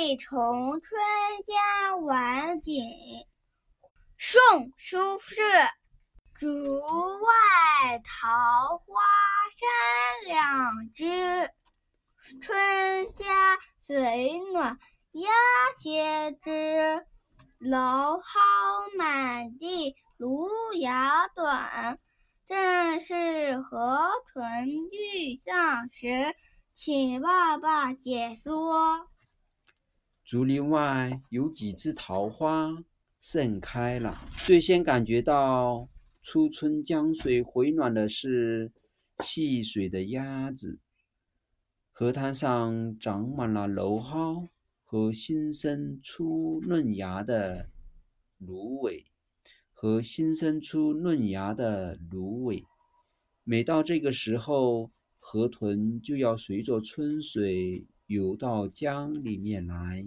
惠崇春江晚景。宋·苏轼。竹外桃花三两枝，春江水暖鸭先知。蒌蒿满地芦芽短，正是河豚欲上时。请爸爸解说。竹林外有几枝桃花盛开了，最先感觉到初春江水回暖的是戏水的鸭子。河滩上长满了蒌蒿。和新生出嫩芽的芦苇，和新生出嫩芽的芦苇，每到这个时候，河豚就要随着春水游到江里面来。